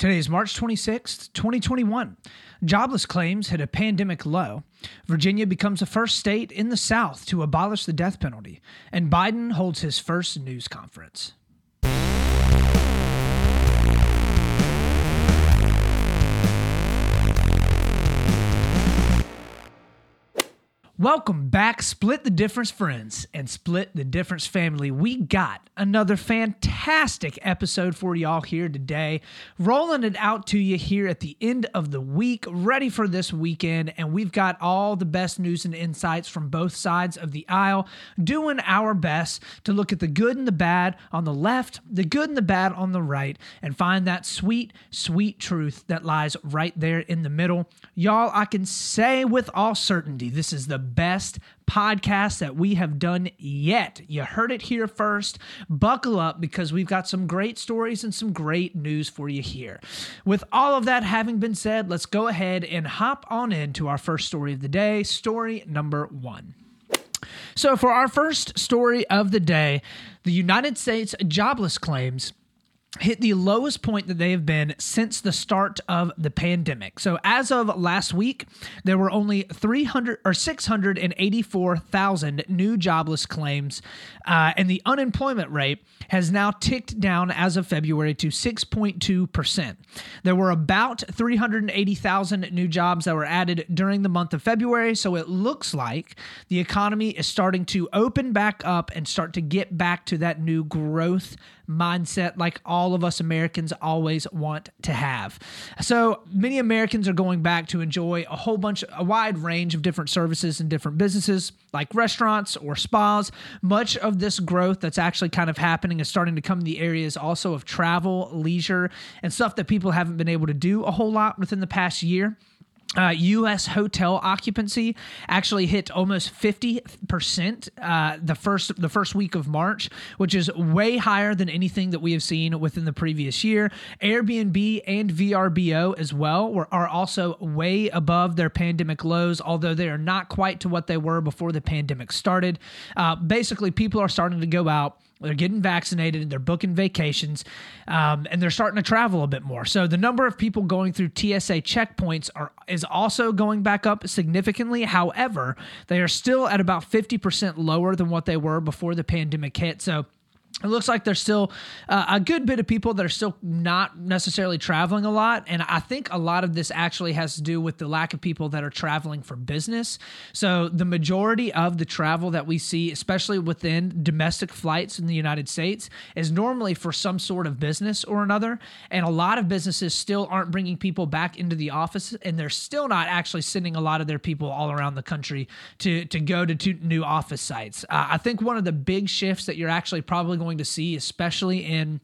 Today is March 26th, 2021. Jobless claims hit a pandemic low. Virginia becomes the first state in the South to abolish the death penalty. And Biden holds his first news conference. Welcome back, Split the Difference friends and Split the Difference family. We got another fantastic episode for y'all here today. Rolling it out to you here at the end of the week, ready for this weekend. And we've got all the best news and insights from both sides of the aisle, doing our best to look at the good and the bad on the left, the good and the bad on the right, and find that sweet, sweet truth that lies right there in the middle. Y'all, I can say with all certainty, this is the best podcast that we have done yet. You heard it here first. Buckle up because we've got some great stories and some great news for you here. With all of that having been said, let's go ahead and hop on into our first story of the day, story number one. So, for our first story of the day, the United States jobless claims hit the lowest point that they have been since the start of the pandemic. So as of last week, there were only 300 or 684,000 new jobless claims, uh, and the unemployment rate has now ticked down as of February to 6.2%. There were about 380,000 new jobs that were added during the month of February, so it looks like the economy is starting to open back up and start to get back to that new growth mindset like all of us Americans always want to have. So many Americans are going back to enjoy a whole bunch, a wide range of different services and different businesses like restaurants or spas. Much of this growth that's actually kind of happening is starting to come in the areas also of travel, leisure, and stuff that people haven't been able to do a whole lot within the past year. Uh, U.S. hotel occupancy actually hit almost fifty percent uh, the first the first week of March, which is way higher than anything that we have seen within the previous year. Airbnb and VRBO as well were, are also way above their pandemic lows, although they are not quite to what they were before the pandemic started. Uh, basically, people are starting to go out they're getting vaccinated, they're booking vacations, um, and they're starting to travel a bit more. So the number of people going through TSA checkpoints are is also going back up significantly. However, they are still at about 50% lower than what they were before the pandemic hit. So it looks like there's still uh, a good bit of people that are still not necessarily traveling a lot. And I think a lot of this actually has to do with the lack of people that are traveling for business. So, the majority of the travel that we see, especially within domestic flights in the United States, is normally for some sort of business or another. And a lot of businesses still aren't bringing people back into the office, and they're still not actually sending a lot of their people all around the country to, to go to new office sites. Uh, I think one of the big shifts that you're actually probably going to see, especially in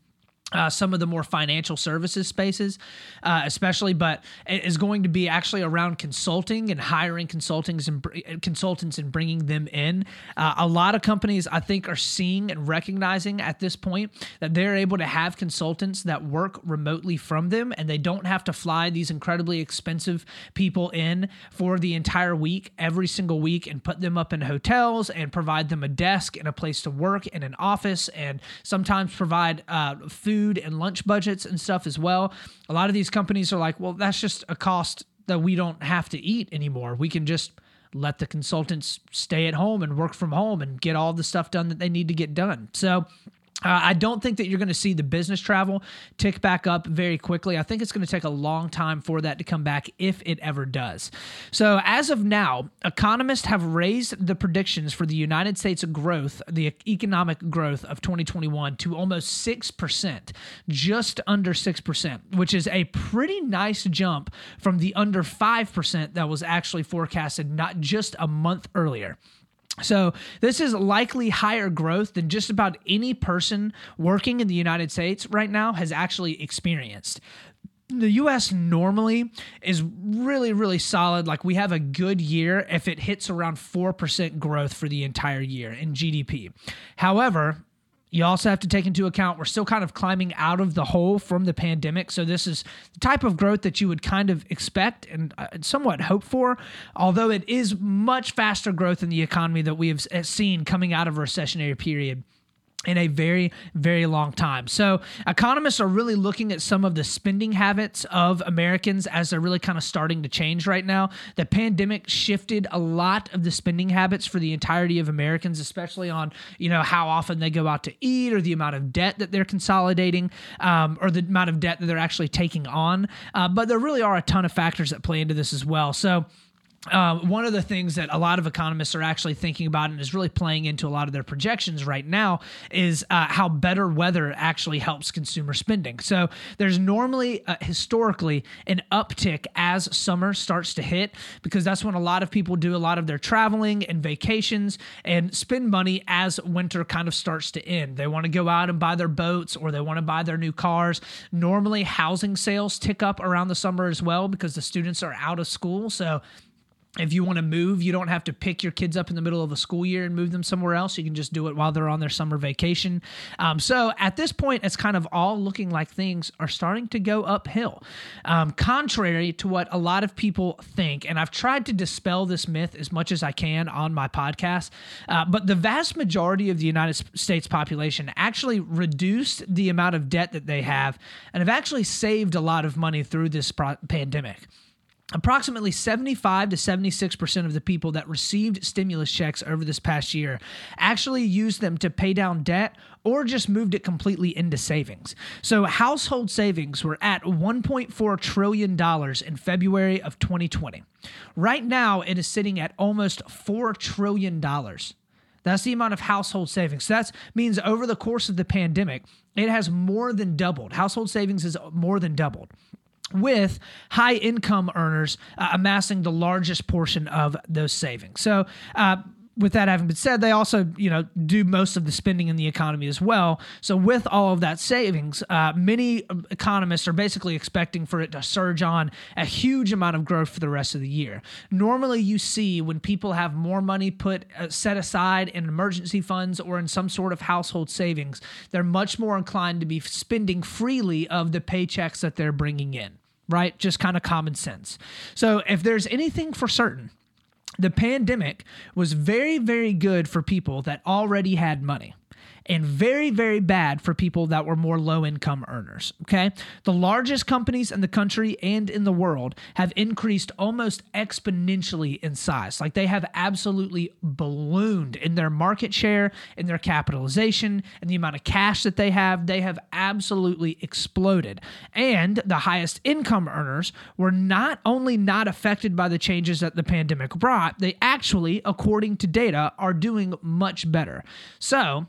uh, some of the more financial services spaces, uh, especially, but it is going to be actually around consulting and hiring consultants and consultants and bringing them in. Uh, a lot of companies, I think, are seeing and recognizing at this point that they're able to have consultants that work remotely from them, and they don't have to fly these incredibly expensive people in for the entire week, every single week, and put them up in hotels and provide them a desk and a place to work and an office, and sometimes provide uh, food food and lunch budgets and stuff as well. A lot of these companies are like, well, that's just a cost that we don't have to eat anymore. We can just let the consultants stay at home and work from home and get all the stuff done that they need to get done. So uh, I don't think that you're going to see the business travel tick back up very quickly. I think it's going to take a long time for that to come back if it ever does. So, as of now, economists have raised the predictions for the United States growth, the economic growth of 2021 to almost 6%, just under 6%, which is a pretty nice jump from the under 5% that was actually forecasted not just a month earlier. So, this is likely higher growth than just about any person working in the United States right now has actually experienced. The US normally is really, really solid. Like, we have a good year if it hits around 4% growth for the entire year in GDP. However, you also have to take into account we're still kind of climbing out of the hole from the pandemic. So, this is the type of growth that you would kind of expect and uh, somewhat hope for, although it is much faster growth in the economy that we have seen coming out of a recessionary period in a very, very long time. So, economists are really looking at some of the spending habits of Americans as they're really kind of starting to change right now. The pandemic shifted a lot of the spending habits for the entirety of Americans, especially on, you know, how often they go out to eat or the amount of debt that they're consolidating um, or the amount of debt that they're actually taking on. Uh, but there really are a ton of factors that play into this as well. So, um, one of the things that a lot of economists are actually thinking about and is really playing into a lot of their projections right now is uh, how better weather actually helps consumer spending. So there's normally, uh, historically, an uptick as summer starts to hit because that's when a lot of people do a lot of their traveling and vacations and spend money as winter kind of starts to end. They want to go out and buy their boats or they want to buy their new cars. Normally, housing sales tick up around the summer as well because the students are out of school. So if you want to move, you don't have to pick your kids up in the middle of a school year and move them somewhere else. You can just do it while they're on their summer vacation. Um, so at this point, it's kind of all looking like things are starting to go uphill, um, contrary to what a lot of people think. And I've tried to dispel this myth as much as I can on my podcast. Uh, but the vast majority of the United States population actually reduced the amount of debt that they have and have actually saved a lot of money through this pro- pandemic. Approximately 75 to 76% of the people that received stimulus checks over this past year actually used them to pay down debt or just moved it completely into savings. So household savings were at $1.4 trillion in February of 2020. Right now, it is sitting at almost $4 trillion. That's the amount of household savings. So that means over the course of the pandemic, it has more than doubled. Household savings has more than doubled with high income earners uh, amassing the largest portion of those savings. So, uh, with that having been said, they also, you know, do most of the spending in the economy as well. So, with all of that savings, uh, many economists are basically expecting for it to surge on a huge amount of growth for the rest of the year. Normally, you see when people have more money put uh, set aside in emergency funds or in some sort of household savings, they're much more inclined to be spending freely of the paychecks that they're bringing in right? Just kind of common sense. So, if there's anything for certain, the pandemic was very, very good for people that already had money and very, very bad for people that were more low income earners. Okay. The largest companies in the country and in the world have increased almost exponentially in size. Like they have absolutely ballooned in their market share, in their capitalization, and the amount of cash that they have. They have absolutely exploded. And the highest income earners were not only not affected by the changes that the pandemic brought, they actually, according to data, are doing much better. So,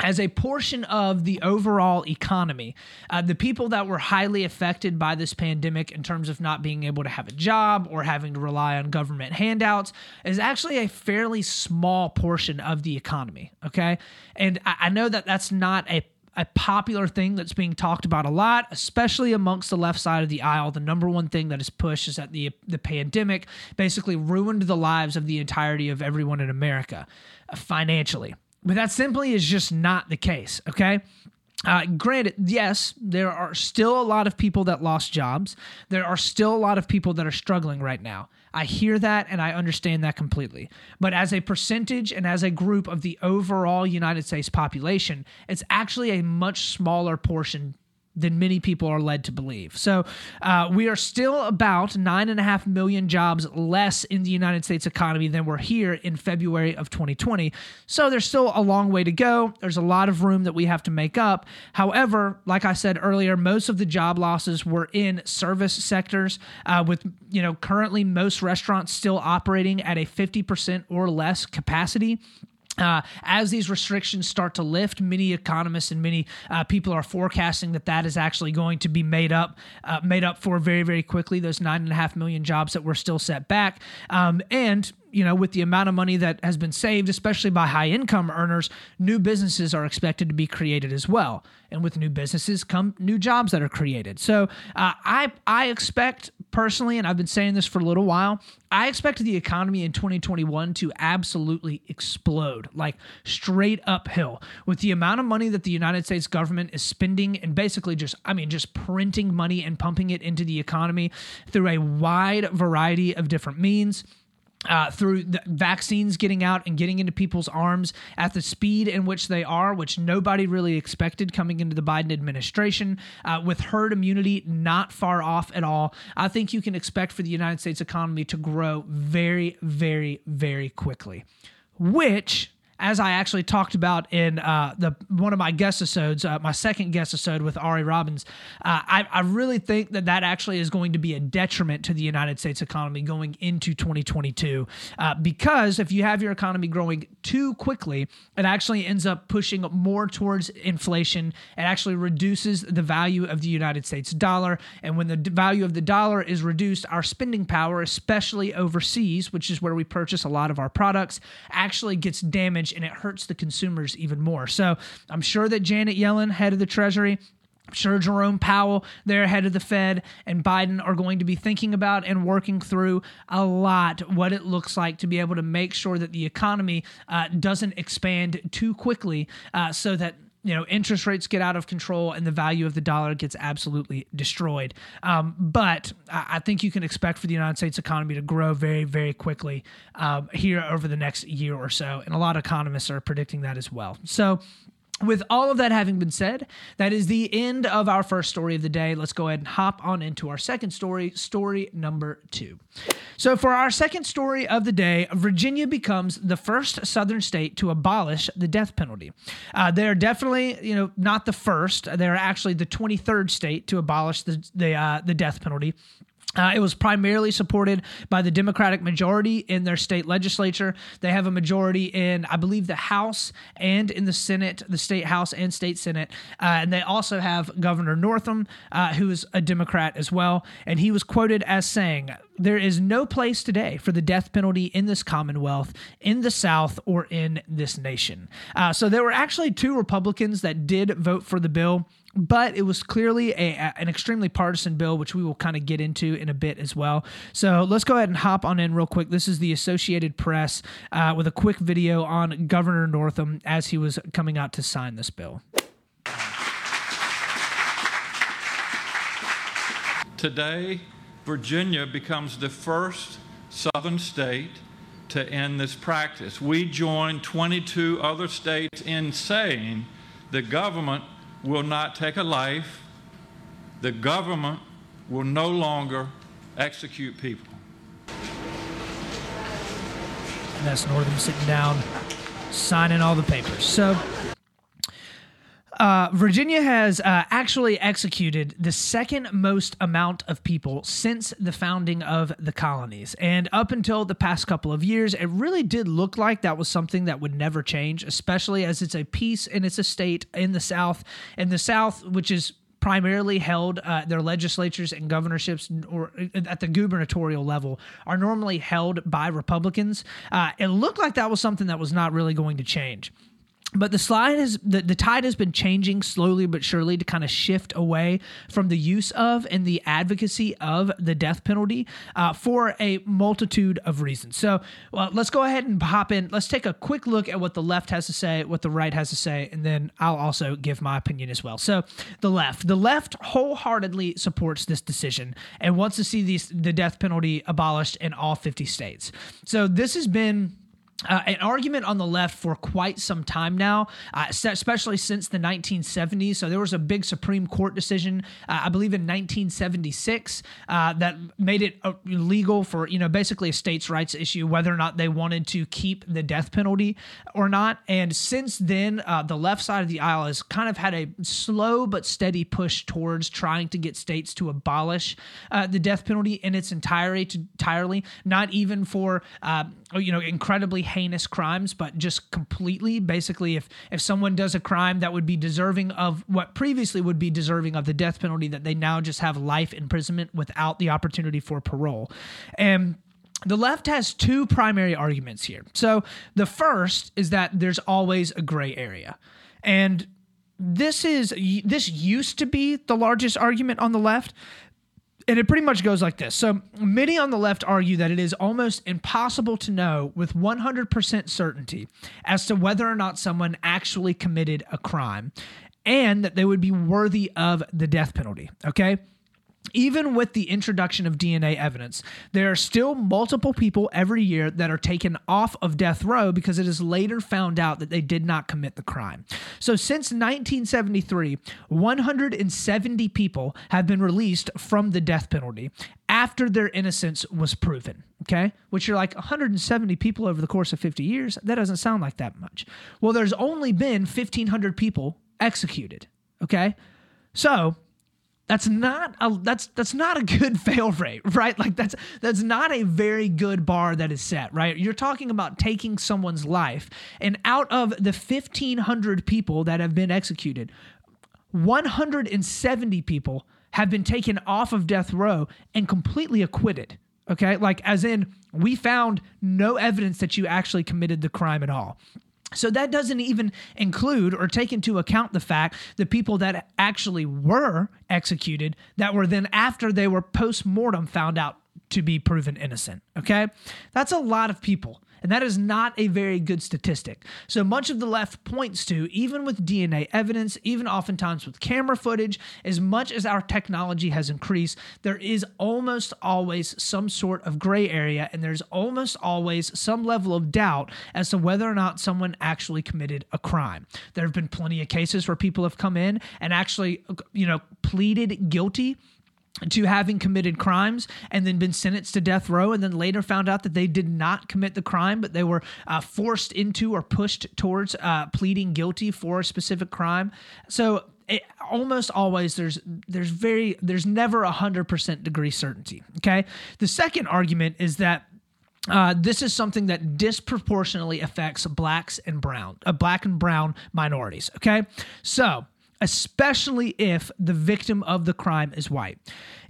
as a portion of the overall economy, uh, the people that were highly affected by this pandemic in terms of not being able to have a job or having to rely on government handouts is actually a fairly small portion of the economy. Okay. And I, I know that that's not a a popular thing that's being talked about a lot, especially amongst the left side of the aisle. The number one thing that is pushed is that the the pandemic basically ruined the lives of the entirety of everyone in America uh, financially. But that simply is just not the case, okay? Uh, granted, yes, there are still a lot of people that lost jobs. There are still a lot of people that are struggling right now. I hear that and I understand that completely. But as a percentage and as a group of the overall United States population, it's actually a much smaller portion than many people are led to believe. So uh, we are still about nine and a half million jobs less in the United States economy than we were here in February of 2020. So there's still a long way to go. There's a lot of room that we have to make up. However, like I said earlier, most of the job losses were in service sectors, uh, with you know currently most restaurants still operating at a 50% or less capacity. Uh, as these restrictions start to lift, many economists and many uh, people are forecasting that that is actually going to be made up, uh, made up for very, very quickly. Those nine and a half million jobs that were still set back, um, and you know, with the amount of money that has been saved, especially by high income earners, new businesses are expected to be created as well. And with new businesses come new jobs that are created. So uh, I I expect personally, and I've been saying this for a little while, I expect the economy in 2021 to absolutely explode, like straight uphill, with the amount of money that the United States government is spending and basically just, I mean, just printing money and pumping it into the economy through a wide variety of different means uh, through vaccines getting out and getting into people's arms at the speed in which they are, which nobody really expected coming into the Biden administration, uh, with herd immunity not far off at all, I think you can expect for the United States economy to grow very, very, very quickly, which as I actually talked about in uh, the one of my guest episodes, uh, my second guest episode with Ari Robbins, uh, I, I, really think that that actually is going to be a detriment to the United States economy going into 2022. Uh, because if you have your economy growing too quickly, it actually ends up pushing more towards inflation. It actually reduces the value of the United States dollar. And when the value of the dollar is reduced, our spending power, especially overseas, which is where we purchase a lot of our products, actually gets damaged and it hurts the consumers even more. So I'm sure that Janet Yellen, head of the Treasury, sure Jerome Powell, their head of the Fed, and Biden are going to be thinking about and working through a lot what it looks like to be able to make sure that the economy uh, doesn't expand too quickly uh, so that you know interest rates get out of control and the value of the dollar gets absolutely destroyed. Um, but i think you can expect for the united states economy to grow very very quickly um, here over the next year or so. And a lot of economists are predicting that as well. So with all of that having been said, that is the end of our first story of the day. Let's go ahead and hop on into our second story, story number two. So, for our second story of the day, Virginia becomes the first Southern state to abolish the death penalty. Uh, they're definitely, you know, not the first. They're actually the 23rd state to abolish the the, uh, the death penalty. Uh, it was primarily supported by the Democratic majority in their state legislature. They have a majority in, I believe, the House and in the Senate, the state House and state Senate. Uh, and they also have Governor Northam, uh, who is a Democrat as well. And he was quoted as saying, There is no place today for the death penalty in this Commonwealth, in the South, or in this nation. Uh, so there were actually two Republicans that did vote for the bill but it was clearly a, an extremely partisan bill, which we will kind of get into in a bit as well. So let's go ahead and hop on in real quick. This is the Associated Press uh, with a quick video on Governor Northam as he was coming out to sign this bill. Today, Virginia becomes the first southern state to end this practice. We join 22 other states in saying the government will not take a life. The government will no longer execute people. And that's Northam sitting down, signing all the papers. So, uh, Virginia has uh, actually executed the second most amount of people since the founding of the colonies. And up until the past couple of years, it really did look like that was something that would never change, especially as it's a piece and it's a state in the South. In the South, which is primarily held uh, their legislatures and governorships or uh, at the gubernatorial level are normally held by republicans uh, it looked like that was something that was not really going to change but the slide has the, the tide has been changing slowly but surely to kind of shift away from the use of and the advocacy of the death penalty uh, for a multitude of reasons. So well, let's go ahead and hop in. Let's take a quick look at what the left has to say, what the right has to say, and then I'll also give my opinion as well. So the left, the left wholeheartedly supports this decision and wants to see these the death penalty abolished in all 50 states. So this has been uh, an argument on the left for quite some time now, uh, especially since the 1970s. So there was a big Supreme Court decision, uh, I believe in 1976, uh, that made it uh, legal for you know basically a states' rights issue whether or not they wanted to keep the death penalty or not. And since then, uh, the left side of the aisle has kind of had a slow but steady push towards trying to get states to abolish the death penalty in its entirety, entirely, not even for you know incredibly heinous crimes, but just completely basically if if someone does a crime that would be deserving of what previously would be deserving of the death penalty, that they now just have life imprisonment without the opportunity for parole. And the left has two primary arguments here. So the first is that there's always a gray area. And this is this used to be the largest argument on the left and it pretty much goes like this. So, many on the left argue that it is almost impossible to know with 100% certainty as to whether or not someone actually committed a crime and that they would be worthy of the death penalty. Okay. Even with the introduction of DNA evidence, there are still multiple people every year that are taken off of death row because it is later found out that they did not commit the crime. So, since 1973, 170 people have been released from the death penalty after their innocence was proven. Okay. Which you're like 170 people over the course of 50 years. That doesn't sound like that much. Well, there's only been 1,500 people executed. Okay. So, that's not a that's that's not a good fail rate right? Like that's that's not a very good bar that is set right? You're talking about taking someone's life and out of the 1500 people that have been executed 170 people have been taken off of death row and completely acquitted okay? Like as in we found no evidence that you actually committed the crime at all so that doesn't even include or take into account the fact the people that actually were executed that were then after they were post-mortem found out to be proven innocent. Okay? That's a lot of people. And that is not a very good statistic. So much of the left points to, even with DNA evidence, even oftentimes with camera footage, as much as our technology has increased, there is almost always some sort of gray area, and there's almost always some level of doubt as to whether or not someone actually committed a crime. There have been plenty of cases where people have come in and actually, you know, pleaded guilty to having committed crimes and then been sentenced to death row and then later found out that they did not commit the crime but they were uh, forced into or pushed towards uh, pleading guilty for a specific crime so it, almost always there's there's very there's never a hundred percent degree certainty okay the second argument is that uh, this is something that disproportionately affects blacks and brown, uh, black and brown minorities. Okay, so especially if the victim of the crime is white.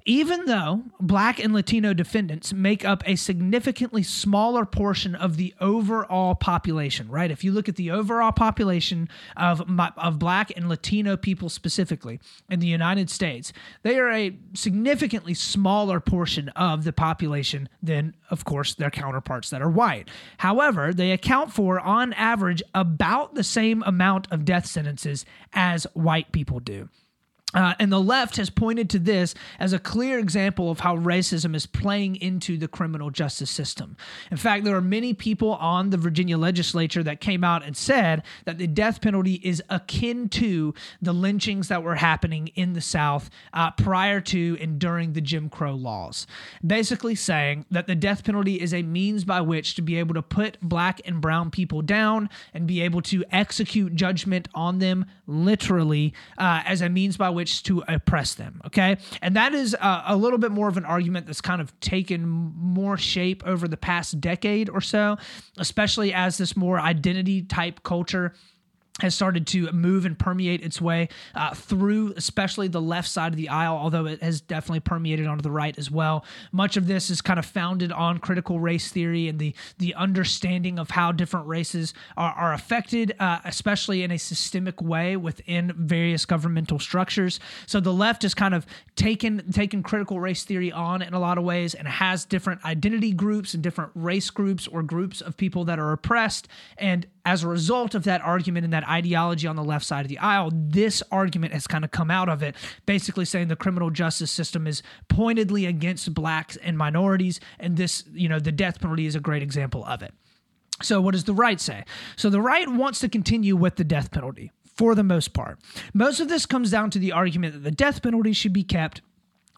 Even though black and Latino defendants make up a significantly smaller portion of the overall population, right? If you look at the overall population of, of black and Latino people specifically in the United States, they are a significantly smaller portion of the population than, of course, their counterparts that are white. However, they account for, on average, about the same amount of death sentences as white people do. Uh, and the left has pointed to this as a clear example of how racism is playing into the criminal justice system. In fact, there are many people on the Virginia legislature that came out and said that the death penalty is akin to the lynchings that were happening in the South uh, prior to and during the Jim Crow laws. Basically, saying that the death penalty is a means by which to be able to put black and brown people down and be able to execute judgment on them literally uh, as a means by which which to oppress them. Okay. And that is a little bit more of an argument that's kind of taken more shape over the past decade or so, especially as this more identity type culture has started to move and permeate its way uh, through, especially the left side of the aisle, although it has definitely permeated onto the right as well. Much of this is kind of founded on critical race theory and the the understanding of how different races are, are affected, uh, especially in a systemic way within various governmental structures. So the left has kind of taken taken critical race theory on in a lot of ways and has different identity groups and different race groups or groups of people that are oppressed and as a result of that argument and that ideology on the left side of the aisle, this argument has kind of come out of it, basically saying the criminal justice system is pointedly against blacks and minorities. And this, you know, the death penalty is a great example of it. So, what does the right say? So, the right wants to continue with the death penalty for the most part. Most of this comes down to the argument that the death penalty should be kept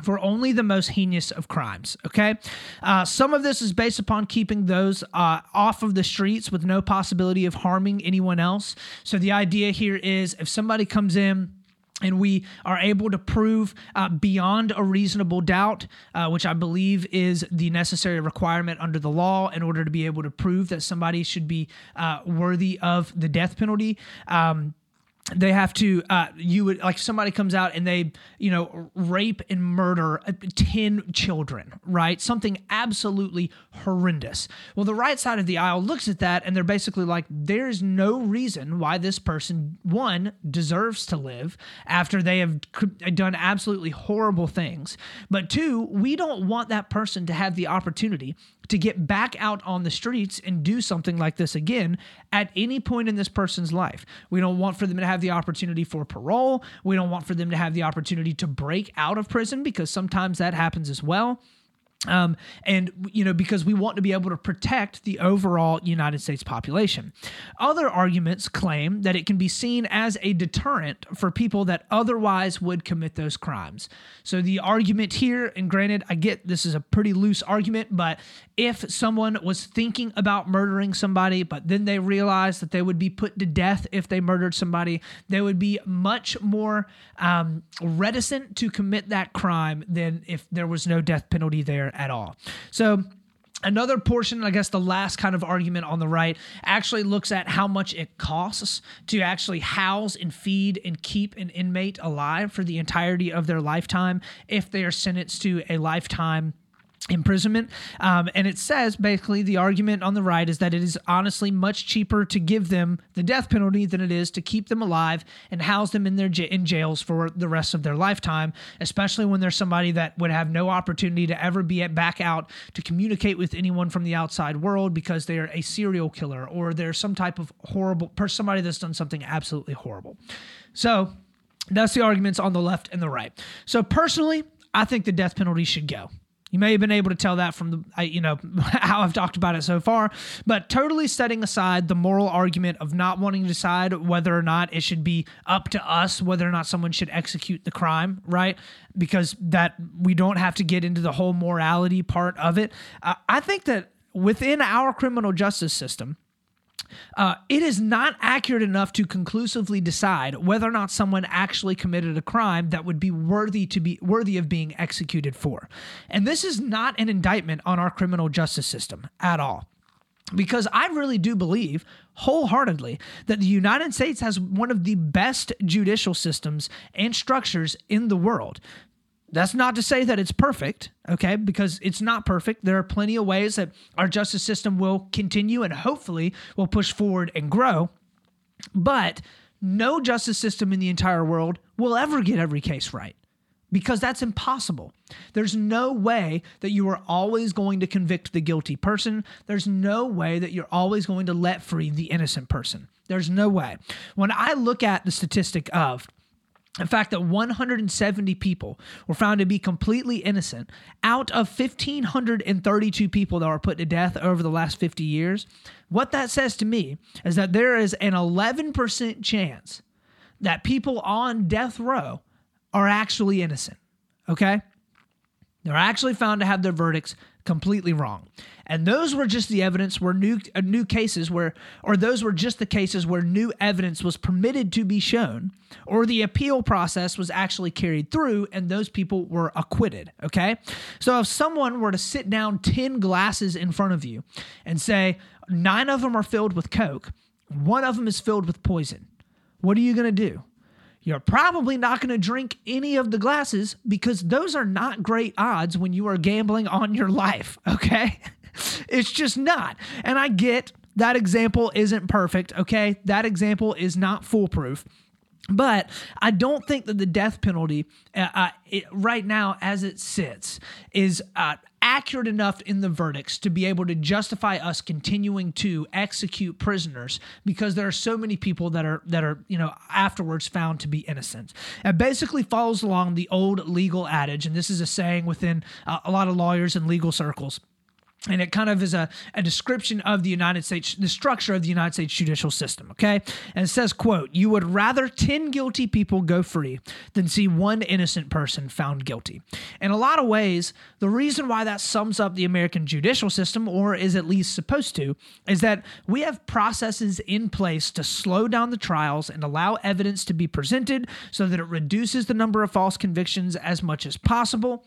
for only the most heinous of crimes. Okay. Uh, some of this is based upon keeping those uh, off of the streets with no possibility of harming anyone else. So the idea here is if somebody comes in, and we are able to prove uh, beyond a reasonable doubt, uh, which I believe is the necessary requirement under the law in order to be able to prove that somebody should be uh, worthy of the death penalty. Um, they have to uh, you would like somebody comes out and they you know rape and murder uh, 10 children right? Something absolutely horrendous. Well the right side of the aisle looks at that and they're basically like there's no reason why this person one deserves to live after they have done absolutely horrible things. But two we don't want that person to have the opportunity to get back out on the streets and do something like this again at any point in this person's life. We don't want for them to have the opportunity for parole. We don't want for them to have the opportunity to break out of prison because sometimes that happens as well. Um, and you know because we want to be able to protect the overall United States population. Other arguments claim that it can be seen as a deterrent for people that otherwise would commit those crimes. So the argument here, and granted, I get this is a pretty loose argument, but if someone was thinking about murdering somebody, but then they realized that they would be put to death if they murdered somebody, they would be much more um, reticent to commit that crime than if there was no death penalty there there at all. So, Another portion, I guess the last kind of argument on the right, actually looks at how much it costs to actually house and feed and keep an inmate alive for the entirety of their lifetime if they are sentenced to a lifetime imprisonment. Um, and it says basically the argument on the right is that it is honestly much cheaper to give them the death penalty than it is to keep them alive and house them in their j- in jails for the rest of their lifetime, especially when there's somebody that would have no opportunity to ever be back out to communicate with anyone from the outside world because they're a serial killer or they're some type of horrible person, somebody that's done something absolutely horrible. So that's the arguments on the left and the right. So personally, I think the death penalty should go. You may have been able to tell that from the, you know, how I've talked about it so far, but totally setting aside the moral argument of not wanting to decide whether or not it should be up to us whether or not someone should execute the crime, right? Because that we don't have to get into the whole morality part of it. Uh, I think that within our criminal justice system, uh, it is not accurate enough to conclusively decide whether or not someone actually committed a crime that would be worthy to be worthy of being executed for. And this is not an indictment on our criminal justice system at all. Because I really do believe wholeheartedly that the United States has one of the best judicial systems and structures in the world. That's not to say that it's perfect, okay? Because it's not perfect. There are plenty of ways that our justice system will continue and hopefully will push forward and grow. But no justice system in the entire world will ever get every case right because that's impossible. There's no way that you are always going to convict the guilty person. There's no way that you're always going to let free the innocent person. There's no way. When I look at the statistic of the fact that 170 people were found to be completely innocent out of 1,532 people that were put to death over the last 50 years, what that says to me is that there is an 11% chance that people on death row are actually innocent. Okay? They're actually found to have their verdicts completely wrong. And those were just the evidence where new uh, new cases where or those were just the cases where new evidence was permitted to be shown or the appeal process was actually carried through and those people were acquitted, okay? So if someone were to sit down 10 glasses in front of you and say 9 of them are filled with coke, one of them is filled with poison. What are you going to do? You're probably not going to drink any of the glasses because those are not great odds when you are gambling on your life, okay? it's just not. And I get that example isn't perfect, okay? That example is not foolproof. But I don't think that the death penalty, uh, uh, it, right now as it sits, is uh, accurate enough in the verdicts to be able to justify us continuing to execute prisoners because there are so many people that are that are you know afterwards found to be innocent. It basically follows along the old legal adage, and this is a saying within uh, a lot of lawyers and legal circles and it kind of is a, a description of the united states the structure of the united states judicial system okay? And it says quote you would rather 10 guilty people go free than see one innocent person found guilty. In a lot of ways the reason why that sums up the american judicial system or is at least supposed to is that we have processes in place to slow down the trials and allow evidence to be presented so that it reduces the number of false convictions as much as possible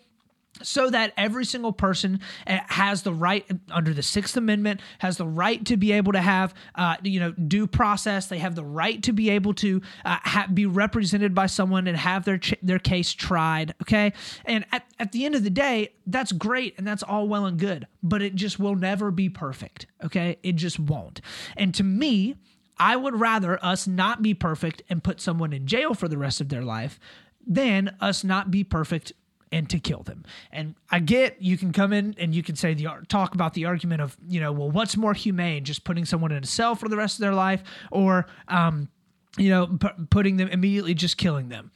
so that every single person eh, has the right under the sixth amendment has the right to be able to have uh, you know due process. They have the right to be able to uh, ha- be represented by someone and have their ch- their case tried okay? And at, at the end of the day that's great and that's all well and good but it just will never be perfect okay? It just won't. And to me I would rather us not be perfect and put someone in jail for the rest of their life than us not be perfect and to kill them. And I get you can come in and you can say the talk about the argument of you know well what's more humane just putting someone in a cell for the rest of their life or um, you know p- putting them immediately just killing them.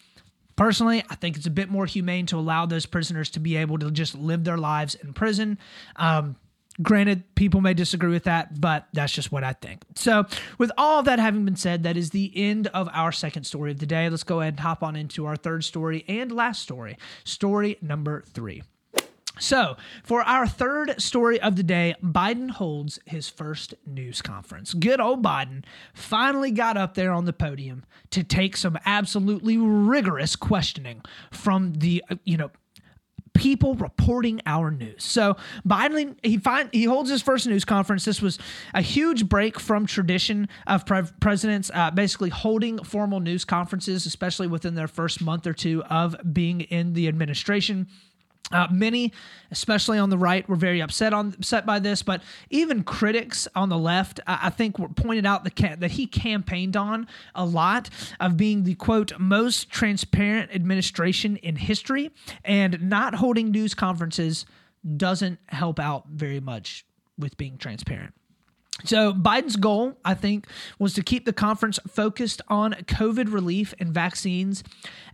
Personally, I think it's a bit more humane to allow those prisoners to be able to just live their lives in prison. Um, Granted, people may disagree with that, but that's just what I think. So, with all that having been said, that is the end of our second story of the day. Let's go ahead and hop on into our third story and last story. Story number three. So, for our third story of the day, Biden holds his first news conference. Good old Biden finally got up there on the podium to take some absolutely rigorous questioning from the, you know, people reporting our news. So Biden he find he holds his first news conference. This was a huge break from tradition of pre- presidents uh, basically holding formal news conferences, especially within their first month or two of being in the administration. Uh, many, especially on the right, were very upset on upset by this, but even critics on the left, I, I think, were pointed out the that he campaigned on a lot of being the quote most transparent administration in history, and not holding news conferences doesn't help out very much with being transparent. So, Biden's goal, I think, was to keep the conference focused on COVID relief and vaccines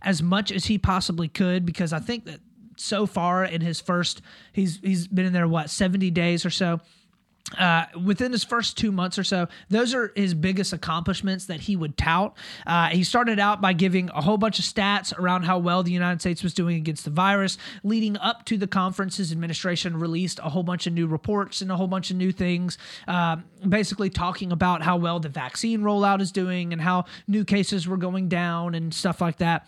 as much as he possibly could, because I think that so far in his first he's he's been in there what 70 days or so uh, within his first two months or so, those are his biggest accomplishments that he would tout. Uh, he started out by giving a whole bunch of stats around how well the United States was doing against the virus. Leading up to the conference, his administration released a whole bunch of new reports and a whole bunch of new things, uh, basically talking about how well the vaccine rollout is doing and how new cases were going down and stuff like that.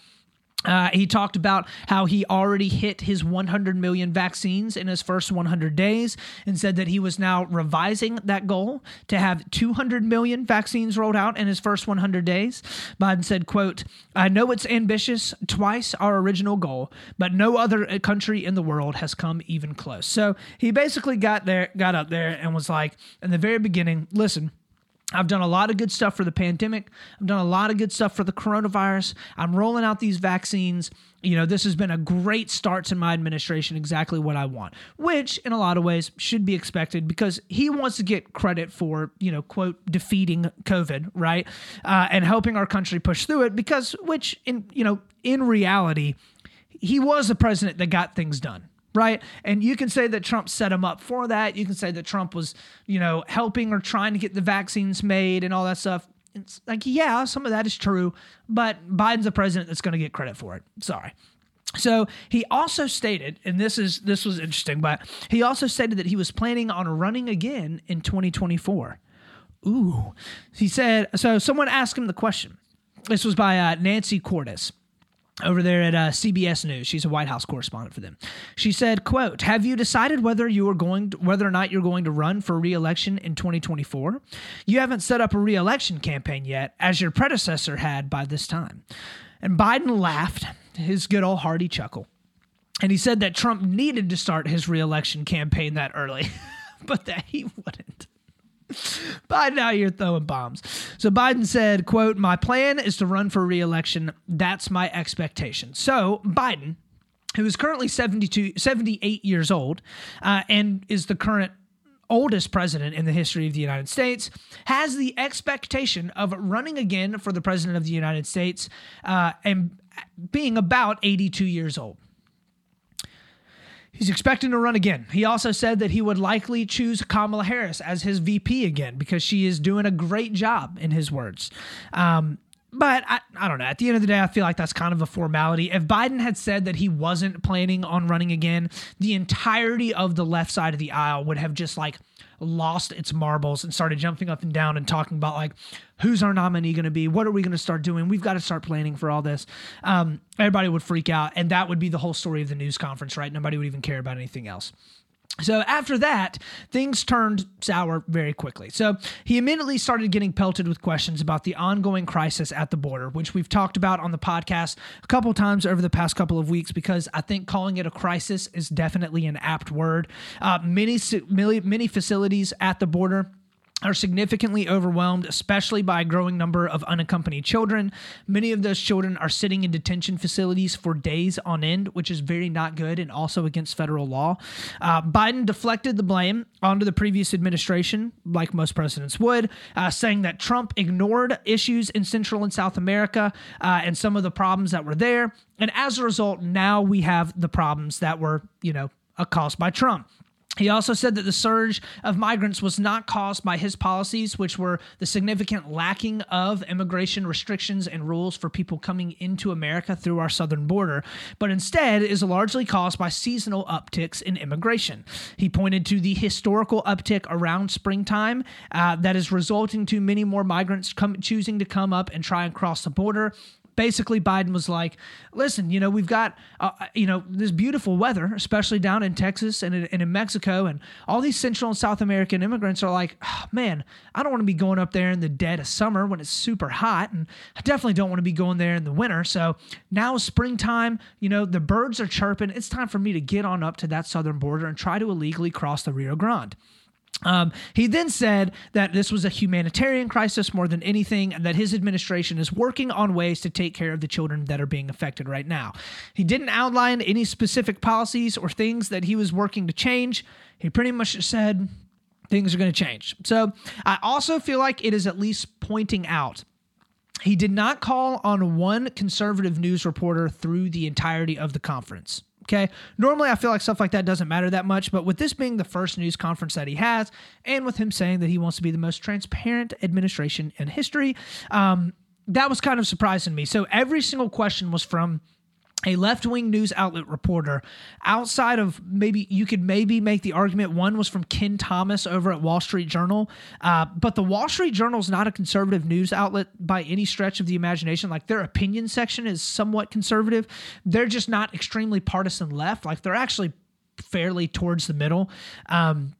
Uh, he talked about how he already hit his 100 million vaccines in his first 100 days and said that he was now revising that goal to have 200 million vaccines rolled out in his first 100 days. Biden said, quote, I know it's ambitious, twice our original goal, but no other country in the world has come even close. So he basically got there, got up there and was like, in the very beginning, listen, I've done a lot of good stuff for the pandemic. I've done a lot of good stuff for the coronavirus. I'm rolling out these vaccines. You know, this has been a great start to my administration, exactly what I want, which in a lot of ways should be expected because he wants to get credit for, you know, quote, defeating COVID, right? Uh, and helping our country push through it because, which in, you know, in reality, he was the president that got things done right? And you can say that Trump set him up for that. You can say that Trump was, you know, helping or trying to get the vaccines made and all that stuff. It's like, yeah, some of that is true, but Biden's the president that's going to get credit for it. Sorry. So he also stated, and this is this was interesting, but he also stated that he was planning on running again in 2024. Ooh, he said. So someone asked him the question. This was by uh, Nancy Cordes over there at uh, CBS News. She's a White House correspondent for them. She said, "quote Have you decided whether you are going, to, whether or not you're going to run for re-election in 2024? You haven't set up a re-election campaign yet, as your predecessor had by this time." And Biden laughed, his good old hearty chuckle, and he said that Trump needed to start his re-election campaign that early, but that he wouldn't. Biden you're throwing bombs. So Biden said, quote, my plan is to run for reelection. That's my expectation. So Biden, who is currently 72, 78 years old uh, and is the current oldest president in the history of the United States, has the expectation of running again for the president of the United States uh, and being about 82 years old. He's expecting to run again. He also said that he would likely choose Kamala Harris as his VP again because she is doing a great job, in his words. Um, but I, I don't know. At the end of the day, I feel like that's kind of a formality. If Biden had said that he wasn't planning on running again, the entirety of the left side of the aisle would have just like lost its marbles and started jumping up and down and talking about like who's our nominee going to be? What are we going to start doing? We've got to start planning for all this. Um, everybody would freak out and that would be the whole story of the news conference right? Nobody would even care about anything else so after that, things turned sour very quickly. So he immediately started getting pelted with questions about the ongoing crisis at the border, which we've talked about on the podcast a couple times over the past couple of weeks because I think calling it a crisis is definitely an apt word. Uh, many, many, many facilities at the border are significantly overwhelmed, especially by a growing number of unaccompanied children. Many of those children are sitting in detention facilities for days on end, which is very not good and also against federal law. Uh, Biden deflected the blame onto the previous administration, like most presidents would, uh, saying that Trump ignored issues in Central and South America uh, and some of the problems that were there. And as a result, now we have the problems that were, you know, caused by Trump. He also said that the surge of migrants was not caused by his policies, which were the significant lacking of immigration restrictions and rules for people coming into America through our southern border, but instead is largely caused by seasonal upticks in immigration. He pointed to the historical uptick around springtime uh, that is resulting to many more migrants come, choosing to come up and try and cross the border basically Biden was like, listen, you know, we've got, uh, uh, you know, this beautiful weather, especially down in Texas and in, and in Mexico. And all these Central and South American immigrants are like, oh, man, I don't want to be going up there in the dead of summer when it's super hot. And I definitely don't want to be going there in the winter. So now springtime, you know, the birds are chirping. It's time for me to get on up to that southern border and try to illegally cross the Rio Grande. Um, he then said that this was a humanitarian crisis more than anything, and that his administration is working on ways to take care of the children that are being affected right now. He didn't outline any specific policies or things that he was working to change. He pretty much said things are going to change. So I also feel like it is at least pointing out he did not call on one conservative news reporter through the entirety of the conference. Okay. Normally, I feel like stuff like that doesn't matter that much, but with this being the first news conference that he has, and with him saying that he wants to be the most transparent administration in history, um, that was kind of surprising to me. So every single question was from a left-wing news outlet reporter outside of maybe you could maybe make the argument one was from ken thomas over at wall street journal. Uh, but the wall street journal is not a conservative news outlet by any stretch of the imagination. Like their opinion section is somewhat conservative. They're just not extremely partisan left. Like they're actually fairly towards the middle. Um,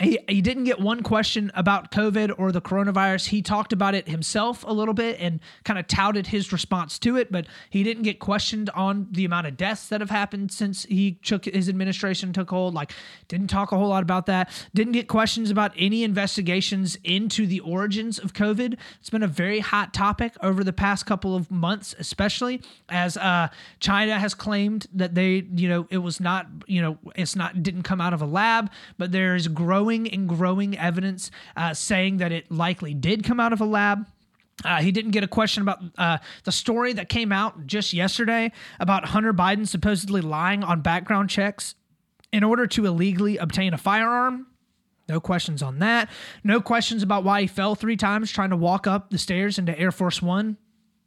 he, he didn't get one question about COVID or the coronavirus. He talked about it himself a little bit and kind of touted his response to it, but he didn't get questioned on the amount of deaths that have happened since he took his administration took hold. Like, didn't talk a whole lot about that. Didn't get questions about any investigations into the origins of COVID. It's been a very hot topic over the past couple of months, especially as uh, China has claimed that they, you know, it was not, you know, it's not didn't come out of a lab, but there's growing growing and growing evidence uh, saying that it likely did come out of a lab. Uh, he didn't get a question about uh, the story that came out just yesterday about Hunter Biden supposedly lying on background checks in order to illegally obtain a firearm. No questions on that. No questions about why he fell three times trying to walk up the stairs into Air Force One.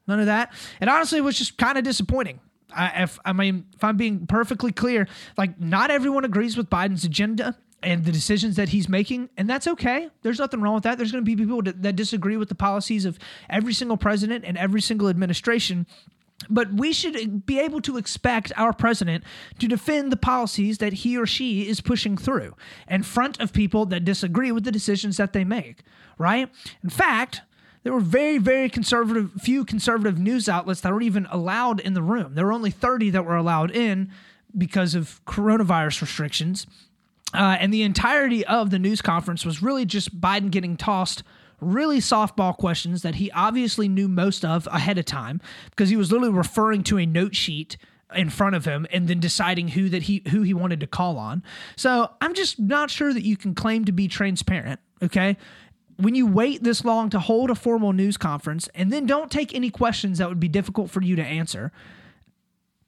None of that. It honestly was just kind of disappointing. I, if I mean, if I'm being perfectly clear, like not everyone agrees with Biden's agenda and the decisions that he's making, and that's okay. There's nothing wrong with that. There's going to be people that disagree with the policies of every single president and every single administration. But we should be able to expect our president to defend the policies that he or she is pushing through in front of people that disagree with the decisions that they make, right? In fact, there were very, very conservative, few conservative news outlets that were even allowed in the room. There were only 30 that were allowed in because of coronavirus restrictions. Uh, and the entirety of the news conference was really just Biden getting tossed really softball questions that he obviously knew most of ahead of time because he was literally referring to a note sheet in front of him and then deciding who that he who he wanted to call on. So I'm just not sure that you can claim to be transparent, okay? When you wait this long to hold a formal news conference and then don't take any questions that would be difficult for you to answer,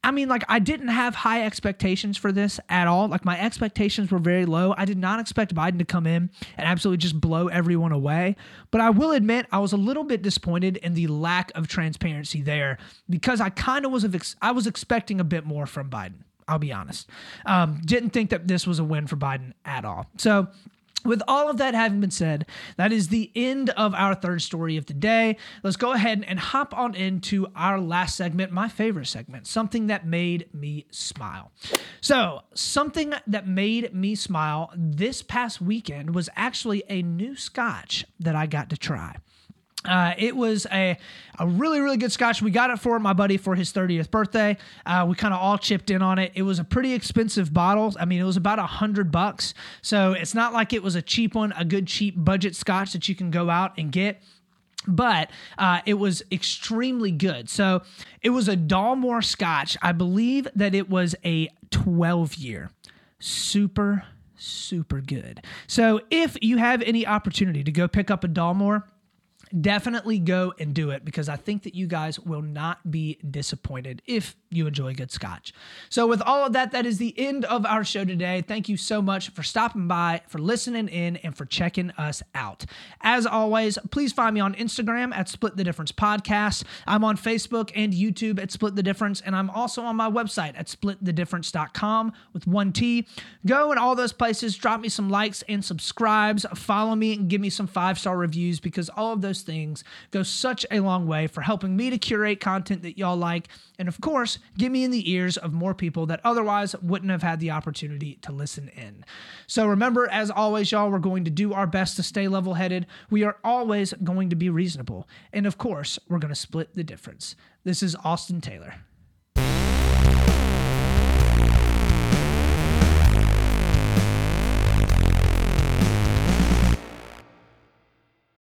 I mean, like, I didn't have high expectations for this at all. Like, my expectations were very low. I did not expect Biden to come in and absolutely just blow everyone away. But I will admit, I was a little bit disappointed in the lack of transparency there because I kind of was, ex- I was expecting a bit more from Biden. I'll be honest. Um, didn't think that this was a win for Biden at all. So, with all of that having been said, that is the end of our third story of the day. Let's go ahead and hop on into our last segment, my favorite segment, something that made me smile. So, something that made me smile this past weekend was actually a new scotch that I got to try. Uh, it was a, a really, really good scotch. We got it for my buddy for his 30th birthday. Uh, we kind of all chipped in on it. It was a pretty expensive bottle. I mean, it was about a hundred bucks. So it's not like it was a cheap one, a good cheap budget scotch that you can go out and get but uh, it was extremely good. So it was a Dalmore Scotch. I believe that it was a 12 year. Super, super good. So if you have any opportunity to go pick up a Dalmore, definitely go and do it because I think that you guys will not be disappointed if you enjoy good scotch. So, with all of that, that is the end of our show today. Thank you so much for stopping by, for listening in, and for checking us out. As always, please find me on Instagram at Split the Difference Podcast. I'm on Facebook and YouTube at Split the Difference, and I'm also on my website at splitthedifference.com with one T. Go in all those places, drop me some likes and subscribes, follow me, and give me some five star reviews because all of those things go such a long way for helping me to curate content that y'all like. And of course, get me in the ears of more people that otherwise wouldn't have had the opportunity to listen in. So remember, as always, y'all, we're going to do our best to stay level headed. We are always going to be reasonable. And of course, we're going to split the difference. This is Austin Taylor.